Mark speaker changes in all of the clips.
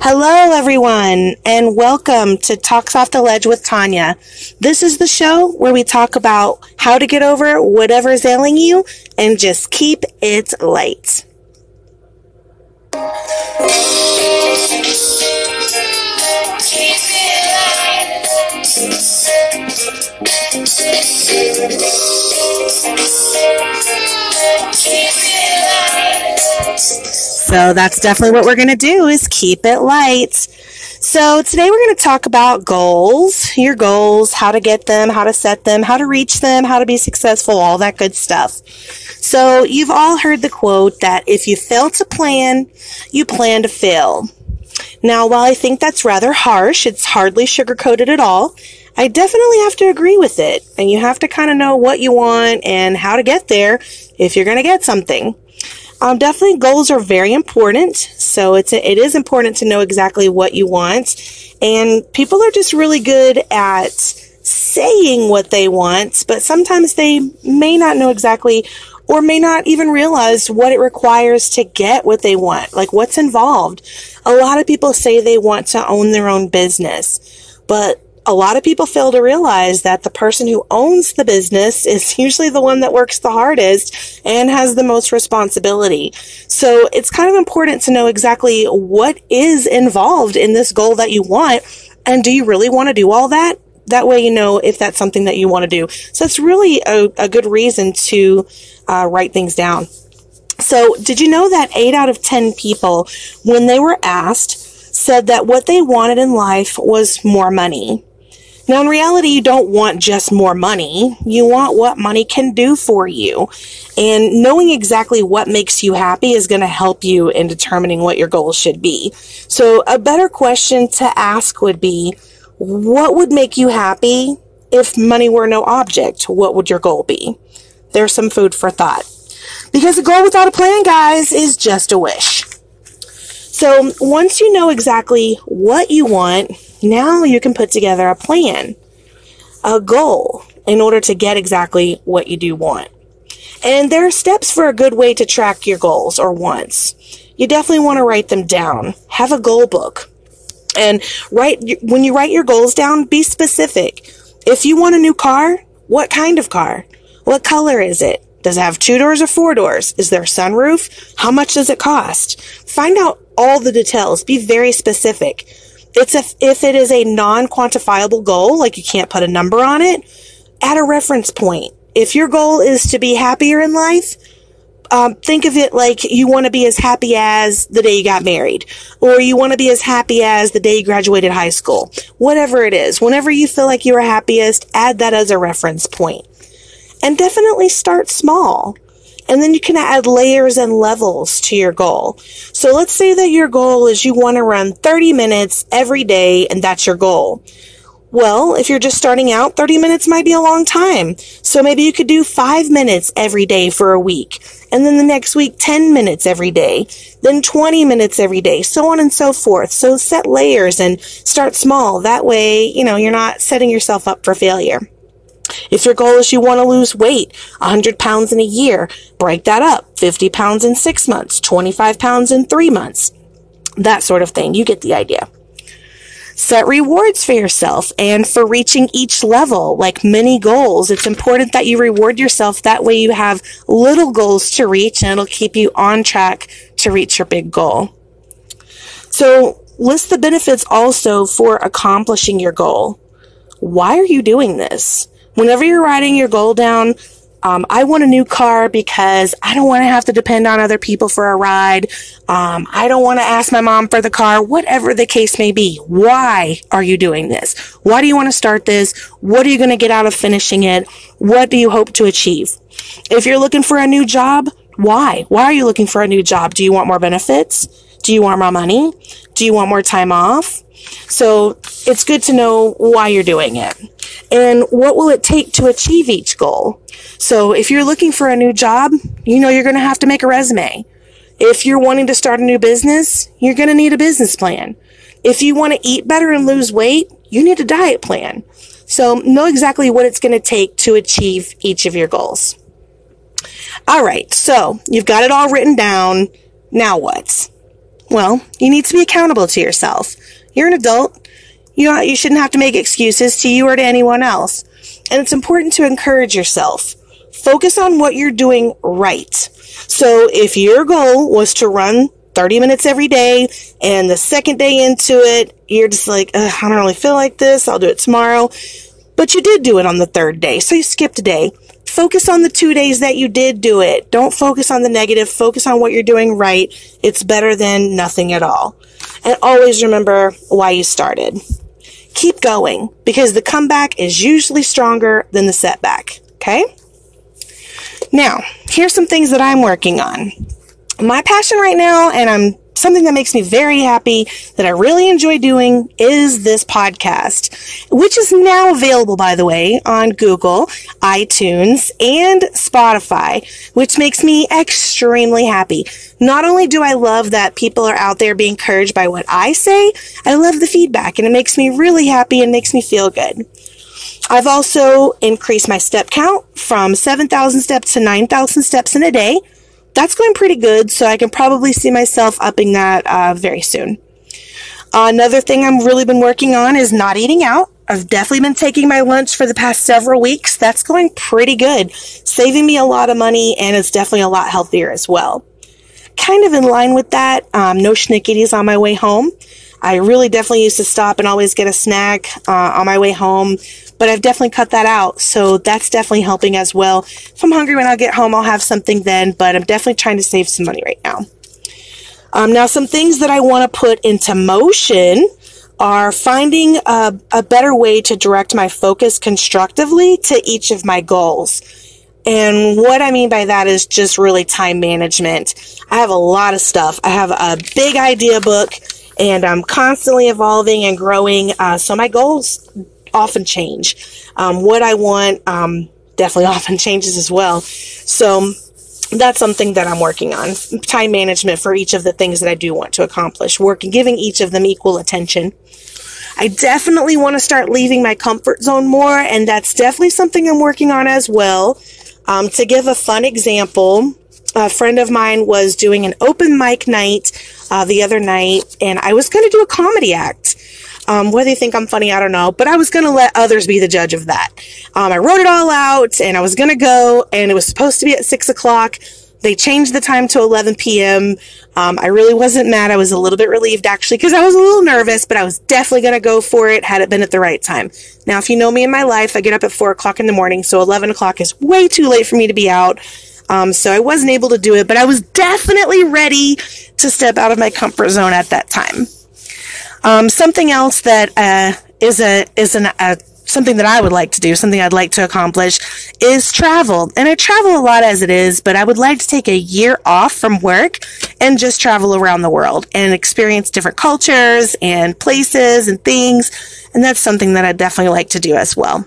Speaker 1: Hello, everyone, and welcome to Talks Off the Ledge with Tanya. This is the show where we talk about how to get over whatever is ailing you and just keep it light. So that's definitely what we're going to do is keep it light. So today we're going to talk about goals, your goals, how to get them, how to set them, how to reach them, how to be successful, all that good stuff. So you've all heard the quote that if you fail to plan, you plan to fail. Now, while I think that's rather harsh, it's hardly sugarcoated at all. I definitely have to agree with it. And you have to kind of know what you want and how to get there if you're going to get something. Um, definitely goals are very important. So it's, a, it is important to know exactly what you want. And people are just really good at saying what they want, but sometimes they may not know exactly or may not even realize what it requires to get what they want, like what's involved. A lot of people say they want to own their own business, but a lot of people fail to realize that the person who owns the business is usually the one that works the hardest and has the most responsibility. So it's kind of important to know exactly what is involved in this goal that you want. And do you really want to do all that? That way you know if that's something that you want to do. So it's really a, a good reason to uh, write things down. So did you know that eight out of 10 people, when they were asked, said that what they wanted in life was more money? Now, in reality, you don't want just more money. You want what money can do for you. And knowing exactly what makes you happy is going to help you in determining what your goals should be. So a better question to ask would be, what would make you happy if money were no object? What would your goal be? There's some food for thought. Because a goal without a plan, guys, is just a wish. So once you know exactly what you want, now you can put together a plan, a goal in order to get exactly what you do want. And there are steps for a good way to track your goals or wants. You definitely want to write them down. Have a goal book. And write, when you write your goals down, be specific. If you want a new car, what kind of car? What color is it? Does it have two doors or four doors? Is there a sunroof? How much does it cost? Find out all the details. Be very specific. It's a, if it is a non-quantifiable goal, like you can't put a number on it, add a reference point. If your goal is to be happier in life, um, think of it like you want to be as happy as the day you got married, or you want to be as happy as the day you graduated high school. Whatever it is, whenever you feel like you're happiest, add that as a reference point. And definitely start small. And then you can add layers and levels to your goal. So let's say that your goal is you want to run 30 minutes every day and that's your goal. Well, if you're just starting out, 30 minutes might be a long time. So maybe you could do five minutes every day for a week. And then the next week, 10 minutes every day. Then 20 minutes every day. So on and so forth. So set layers and start small. That way, you know, you're not setting yourself up for failure. If your goal is you want to lose weight, 100 pounds in a year, break that up. 50 pounds in six months, 25 pounds in three months. That sort of thing. You get the idea. Set rewards for yourself and for reaching each level, like mini goals. It's important that you reward yourself. That way you have little goals to reach and it'll keep you on track to reach your big goal. So list the benefits also for accomplishing your goal. Why are you doing this? Whenever you're writing your goal down, um, I want a new car because I don't want to have to depend on other people for a ride. Um, I don't want to ask my mom for the car, whatever the case may be. Why are you doing this? Why do you want to start this? What are you going to get out of finishing it? What do you hope to achieve? If you're looking for a new job, why? Why are you looking for a new job? Do you want more benefits? Do you want more money? Do you want more time off? So it's good to know why you're doing it and what will it take to achieve each goal. So if you're looking for a new job, you know you're going to have to make a resume. If you're wanting to start a new business, you're going to need a business plan. If you want to eat better and lose weight, you need a diet plan. So know exactly what it's going to take to achieve each of your goals. All right. So you've got it all written down. Now what? Well, you need to be accountable to yourself. You're an adult. You, you shouldn't have to make excuses to you or to anyone else. And it's important to encourage yourself. Focus on what you're doing right. So if your goal was to run 30 minutes every day and the second day into it, you're just like, I don't really feel like this. I'll do it tomorrow. But you did do it on the third day. So you skipped a day. Focus on the two days that you did do it. Don't focus on the negative. Focus on what you're doing right. It's better than nothing at all. And always remember why you started. Keep going because the comeback is usually stronger than the setback. Okay? Now, here's some things that I'm working on. My passion right now, and I'm something that makes me very happy that I really enjoy doing is this podcast, which is now available, by the way, on Google, iTunes, and Spotify, which makes me extremely happy. Not only do I love that people are out there being encouraged by what I say, I love the feedback and it makes me really happy and makes me feel good. I've also increased my step count from 7,000 steps to 9,000 steps in a day that's going pretty good. So I can probably see myself upping that uh, very soon. Another thing I've really been working on is not eating out. I've definitely been taking my lunch for the past several weeks. That's going pretty good, saving me a lot of money, and it's definitely a lot healthier as well. Kind of in line with that, um, no schnickities on my way home. I really definitely used to stop and always get a snack uh, on my way home but I've definitely cut that out. So that's definitely helping as well. If I'm hungry when I get home, I'll have something then, but I'm definitely trying to save some money right now. Um, now, some things that I want to put into motion are finding a, a better way to direct my focus constructively to each of my goals. And what I mean by that is just really time management. I have a lot of stuff. I have a big idea book and I'm constantly evolving and growing. Uh, so my goals often change. Um, what I want um, definitely often changes as well. So that's something that I'm working on. Time management for each of the things that I do want to accomplish. Working, giving each of them equal attention. I definitely want to start leaving my comfort zone more, and that's definitely something I'm working on as well. Um, to give a fun example, a friend of mine was doing an open mic night uh, the other night, and I was going to do a comedy act. Um, whether you think I'm funny, I don't know, but I was going to let others be the judge of that. Um, I wrote it all out and I was going to go and it was supposed to be at six o'clock. They changed the time to 11 p.m. Um, I really wasn't mad. I was a little bit relieved actually because I was a little nervous, but I was definitely going to go for it had it been at the right time. Now, if you know me in my life, I get up at four o'clock in the morning, so 11 o'clock is way too late for me to be out. Um, so I wasn't able to do it, but I was definitely ready to step out of my comfort zone at that time. Um, something else that uh, is a is an, a something that I would like to do, something I'd like to accomplish is travel. And I travel a lot as it is, but I would like to take a year off from work and just travel around the world and experience different cultures and places and things. And that's something that I'd definitely like to do as well.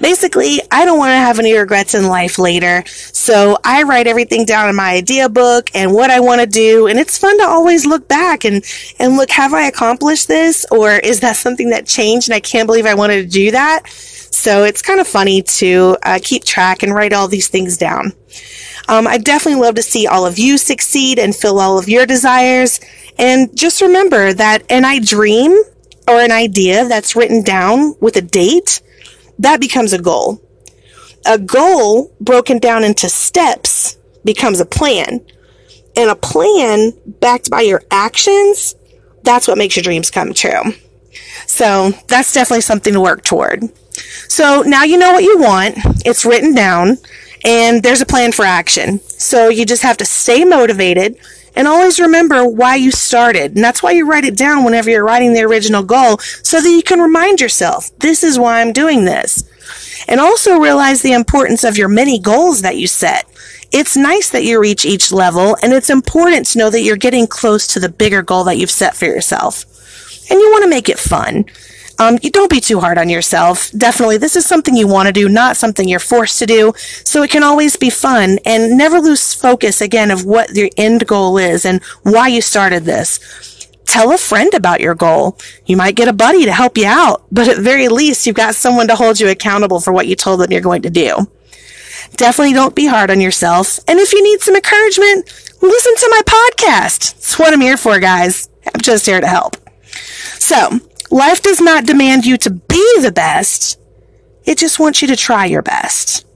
Speaker 1: Basically, I don't want to have any regrets in life later. So I write everything down in my idea book and what I want to do. And it's fun to always look back and, and look, have I accomplished this? Or is that something that changed and I can't believe I wanted to do that? So it's kind of funny to uh, keep track and write all these things down. Um, I definitely love to see all of you succeed and fill all of your desires. And just remember that an I dream or an idea that's written down with a date that becomes a goal. A goal broken down into steps becomes a plan. And a plan backed by your actions, that's what makes your dreams come true. So that's definitely something to work toward. So now you know what you want. It's written down and there's a plan for action. So you just have to stay motivated and always remember why you started. And that's why you write it down whenever you're writing the original goal so that you can remind yourself, this is why I'm doing this. And also realize the importance of your many goals that you set. It's nice that you reach each level and it's important to know that you're getting close to the bigger goal that you've set for yourself. And you want to make it fun. Um, you don't be too hard on yourself. Definitely, this is something you want to do, not something you're forced to do. So it can always be fun and never lose focus again of what your end goal is and why you started this. Tell a friend about your goal. You might get a buddy to help you out, but at very least, you've got someone to hold you accountable for what you told them you're going to do. Definitely don't be hard on yourself. And if you need some encouragement, listen to my podcast. It's what I'm here for, guys. I'm just here to help. So, life does not demand you to be the best. It just wants you to try your best.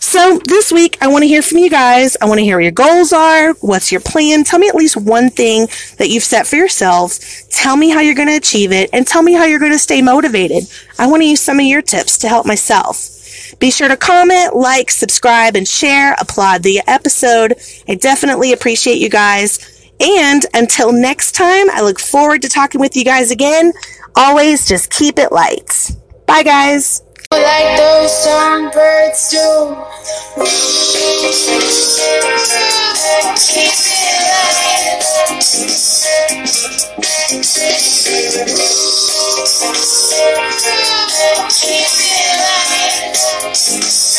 Speaker 1: So this week, I want to hear from you guys. I want to hear what your goals are. What's your plan? Tell me at least one thing that you've set for yourselves. Tell me how you're going to achieve it and tell me how you're going to stay motivated. I want to use some of your tips to help myself. Be sure to comment, like, subscribe, and share. Applaud the episode. I definitely appreciate you guys. And until next time, I look forward to talking with you guys again. Always just keep it light. Bye, guys. Like those songbirds do. Keep it.